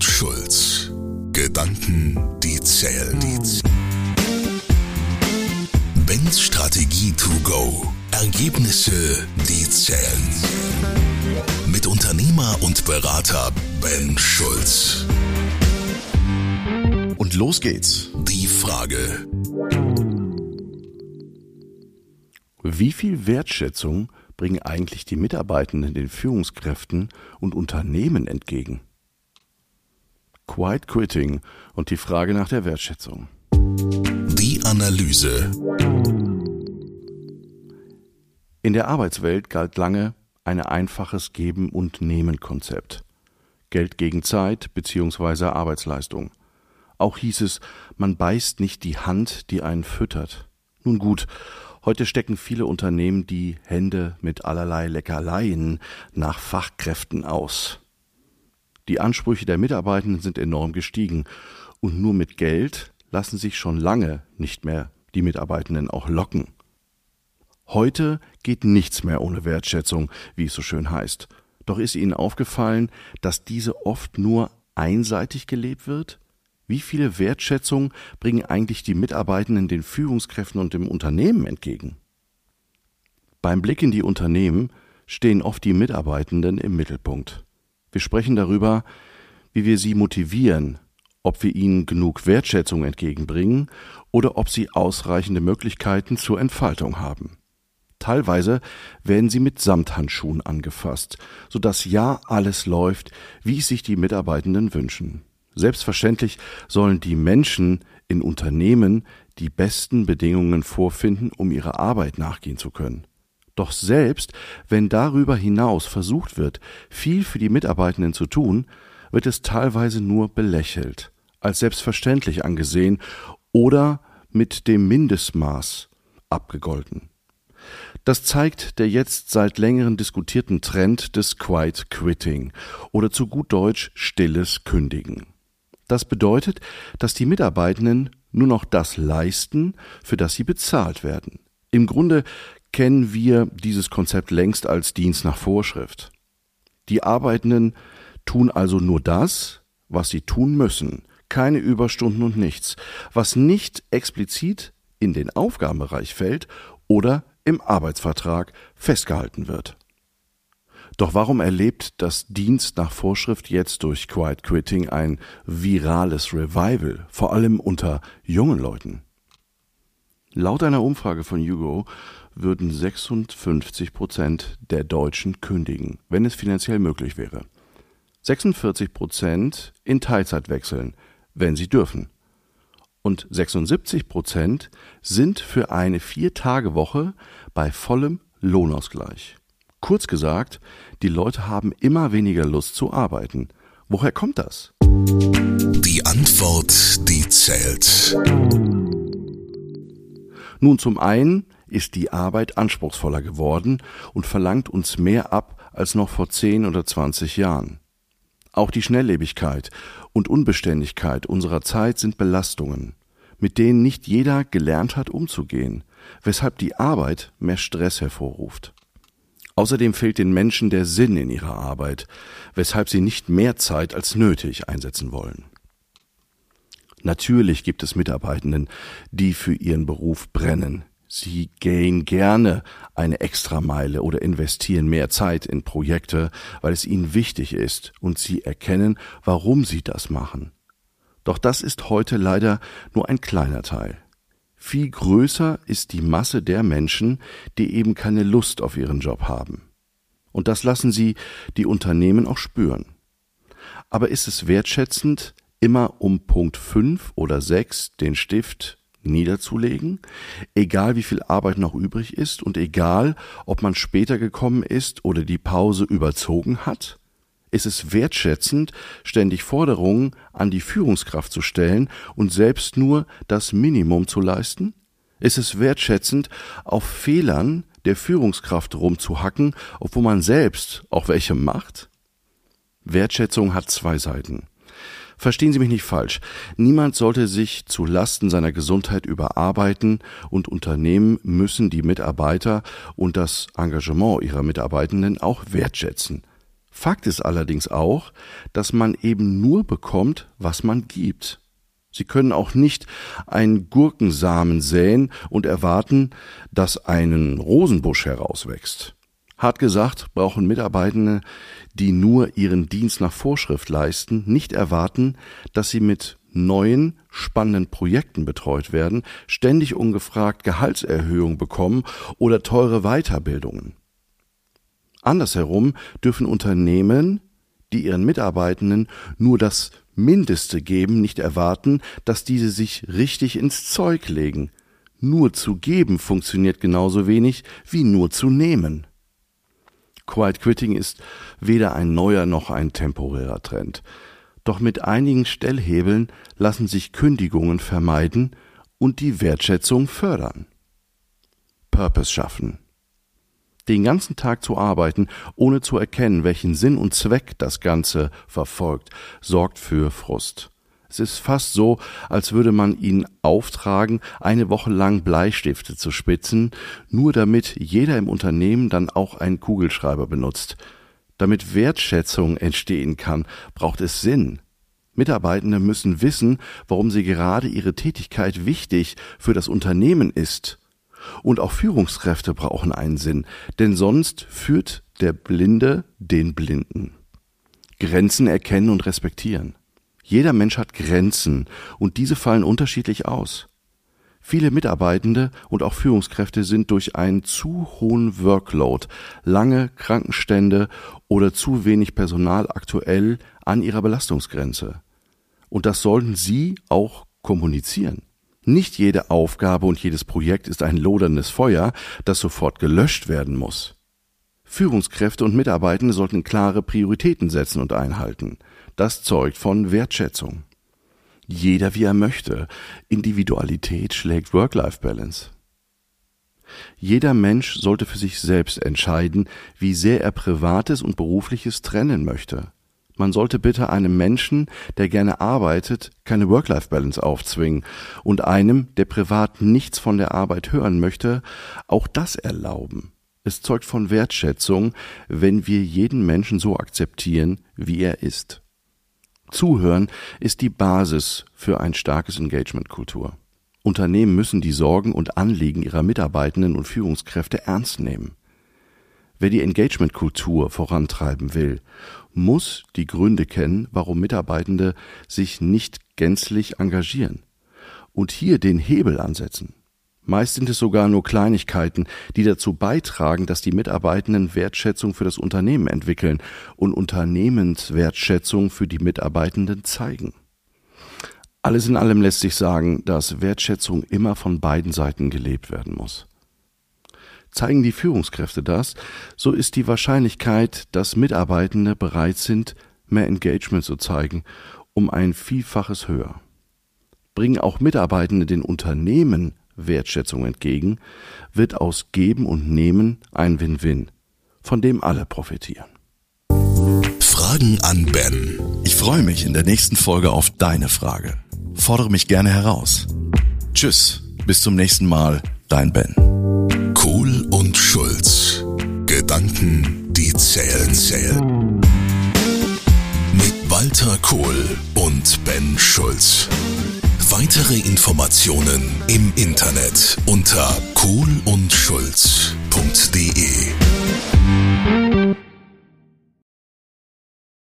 und Schulz. Gedanken, die zählen. Ben's Strategie to go. Ergebnisse, die zählen. Mit Unternehmer und Berater Ben Schulz. Und los geht's. Die Frage. Wie viel Wertschätzung bringen eigentlich die Mitarbeitenden den Führungskräften und Unternehmen entgegen? Quiet Quitting und die Frage nach der Wertschätzung. Die Analyse. In der Arbeitswelt galt lange ein einfaches Geben- und Nehmen-Konzept. Geld gegen Zeit bzw. Arbeitsleistung. Auch hieß es, man beißt nicht die Hand, die einen füttert. Nun gut, heute stecken viele Unternehmen die Hände mit allerlei Leckerleien nach Fachkräften aus. Die Ansprüche der Mitarbeitenden sind enorm gestiegen und nur mit Geld lassen sich schon lange nicht mehr die Mitarbeitenden auch locken. Heute geht nichts mehr ohne Wertschätzung, wie es so schön heißt. Doch ist Ihnen aufgefallen, dass diese oft nur einseitig gelebt wird? Wie viele Wertschätzung bringen eigentlich die Mitarbeitenden den Führungskräften und dem Unternehmen entgegen? Beim Blick in die Unternehmen stehen oft die Mitarbeitenden im Mittelpunkt. Wir sprechen darüber, wie wir sie motivieren, ob wir ihnen genug Wertschätzung entgegenbringen oder ob sie ausreichende Möglichkeiten zur Entfaltung haben. Teilweise werden sie mit Samthandschuhen angefasst, sodass ja alles läuft, wie es sich die Mitarbeitenden wünschen. Selbstverständlich sollen die Menschen in Unternehmen die besten Bedingungen vorfinden, um ihrer Arbeit nachgehen zu können. Doch selbst wenn darüber hinaus versucht wird, viel für die Mitarbeitenden zu tun, wird es teilweise nur belächelt, als selbstverständlich angesehen oder mit dem Mindestmaß abgegolten. Das zeigt der jetzt seit längerem diskutierten Trend des Quiet Quitting oder zu gut Deutsch stilles Kündigen. Das bedeutet, dass die Mitarbeitenden nur noch das leisten, für das sie bezahlt werden. Im Grunde kennen wir dieses Konzept längst als Dienst nach Vorschrift. Die Arbeitenden tun also nur das, was sie tun müssen, keine Überstunden und nichts, was nicht explizit in den Aufgabenbereich fällt oder im Arbeitsvertrag festgehalten wird. Doch warum erlebt das Dienst nach Vorschrift jetzt durch Quiet Quitting ein virales Revival, vor allem unter jungen Leuten? Laut einer Umfrage von Hugo würden 56 Prozent der Deutschen kündigen, wenn es finanziell möglich wäre. 46 Prozent in Teilzeit wechseln, wenn sie dürfen und 76 Prozent sind für eine Vier-Tage-Woche bei vollem Lohnausgleich. Kurz gesagt, die Leute haben immer weniger Lust zu arbeiten. Woher kommt das? Die Antwort, die zählt. Nun, zum einen ist die Arbeit anspruchsvoller geworden und verlangt uns mehr ab als noch vor 10 oder 20 Jahren. Auch die Schnelllebigkeit und Unbeständigkeit unserer Zeit sind Belastungen, mit denen nicht jeder gelernt hat umzugehen, weshalb die Arbeit mehr Stress hervorruft. Außerdem fehlt den Menschen der Sinn in ihrer Arbeit, weshalb sie nicht mehr Zeit als nötig einsetzen wollen. Natürlich gibt es Mitarbeitenden, die für ihren Beruf brennen, Sie gehen gerne eine Extrameile oder investieren mehr Zeit in Projekte, weil es ihnen wichtig ist und sie erkennen, warum sie das machen. Doch das ist heute leider nur ein kleiner Teil. Viel größer ist die Masse der Menschen, die eben keine Lust auf ihren Job haben. Und das lassen sie die Unternehmen auch spüren. Aber ist es wertschätzend, immer um Punkt fünf oder sechs den Stift niederzulegen, egal wie viel Arbeit noch übrig ist und egal, ob man später gekommen ist oder die Pause überzogen hat? Ist es wertschätzend, ständig Forderungen an die Führungskraft zu stellen und selbst nur das Minimum zu leisten? Ist es wertschätzend, auf Fehlern der Führungskraft rumzuhacken, obwohl man selbst auch welche macht? Wertschätzung hat zwei Seiten. Verstehen Sie mich nicht falsch. Niemand sollte sich zu Lasten seiner Gesundheit überarbeiten und Unternehmen müssen die Mitarbeiter und das Engagement ihrer Mitarbeitenden auch wertschätzen. Fakt ist allerdings auch, dass man eben nur bekommt, was man gibt. Sie können auch nicht einen Gurkensamen säen und erwarten, dass einen Rosenbusch herauswächst. Hart gesagt brauchen Mitarbeitende, die nur ihren Dienst nach Vorschrift leisten, nicht erwarten, dass sie mit neuen, spannenden Projekten betreut werden, ständig ungefragt Gehaltserhöhung bekommen oder teure Weiterbildungen. Andersherum dürfen Unternehmen, die ihren Mitarbeitenden nur das Mindeste geben, nicht erwarten, dass diese sich richtig ins Zeug legen. Nur zu geben funktioniert genauso wenig wie nur zu nehmen. Quiet Quitting ist weder ein neuer noch ein temporärer Trend. Doch mit einigen Stellhebeln lassen sich Kündigungen vermeiden und die Wertschätzung fördern. Purpose schaffen den ganzen Tag zu arbeiten, ohne zu erkennen, welchen Sinn und Zweck das Ganze verfolgt, sorgt für Frust. Es ist fast so, als würde man ihn auftragen, eine Woche lang Bleistifte zu spitzen, nur damit jeder im Unternehmen dann auch einen Kugelschreiber benutzt. Damit Wertschätzung entstehen kann, braucht es Sinn. Mitarbeitende müssen wissen, warum sie gerade ihre Tätigkeit wichtig für das Unternehmen ist und auch Führungskräfte brauchen einen Sinn, denn sonst führt der Blinde den Blinden. Grenzen erkennen und respektieren. Jeder Mensch hat Grenzen und diese fallen unterschiedlich aus. Viele Mitarbeitende und auch Führungskräfte sind durch einen zu hohen Workload, lange Krankenstände oder zu wenig Personal aktuell an ihrer Belastungsgrenze. Und das sollten Sie auch kommunizieren. Nicht jede Aufgabe und jedes Projekt ist ein loderndes Feuer, das sofort gelöscht werden muss. Führungskräfte und Mitarbeitende sollten klare Prioritäten setzen und einhalten. Das zeugt von Wertschätzung. Jeder wie er möchte. Individualität schlägt Work-Life-Balance. Jeder Mensch sollte für sich selbst entscheiden, wie sehr er Privates und Berufliches trennen möchte. Man sollte bitte einem Menschen, der gerne arbeitet, keine Work-Life-Balance aufzwingen und einem, der privat nichts von der Arbeit hören möchte, auch das erlauben. Es zeugt von Wertschätzung, wenn wir jeden Menschen so akzeptieren, wie er ist. Zuhören ist die Basis für ein starkes Engagement-Kultur. Unternehmen müssen die Sorgen und Anliegen ihrer Mitarbeitenden und Führungskräfte ernst nehmen. Wer die Engagement-Kultur vorantreiben will, muss die Gründe kennen, warum Mitarbeitende sich nicht gänzlich engagieren und hier den Hebel ansetzen. Meist sind es sogar nur Kleinigkeiten, die dazu beitragen, dass die Mitarbeitenden Wertschätzung für das Unternehmen entwickeln und Unternehmenswertschätzung für die Mitarbeitenden zeigen. Alles in allem lässt sich sagen, dass Wertschätzung immer von beiden Seiten gelebt werden muss. Zeigen die Führungskräfte das, so ist die Wahrscheinlichkeit, dass Mitarbeitende bereit sind, mehr Engagement zu zeigen, um ein Vielfaches höher. Bringen auch Mitarbeitende den Unternehmen Wertschätzung entgegen, wird aus Geben und Nehmen ein Win-Win, von dem alle profitieren. Fragen an Ben. Ich freue mich in der nächsten Folge auf deine Frage. Fordere mich gerne heraus. Tschüss, bis zum nächsten Mal, dein Ben. Kohl und Schulz. Gedanken, die zählen, zählen. Mit Walter Kohl und Ben Schulz. Weitere Informationen im Internet unter kohlundschulz.de.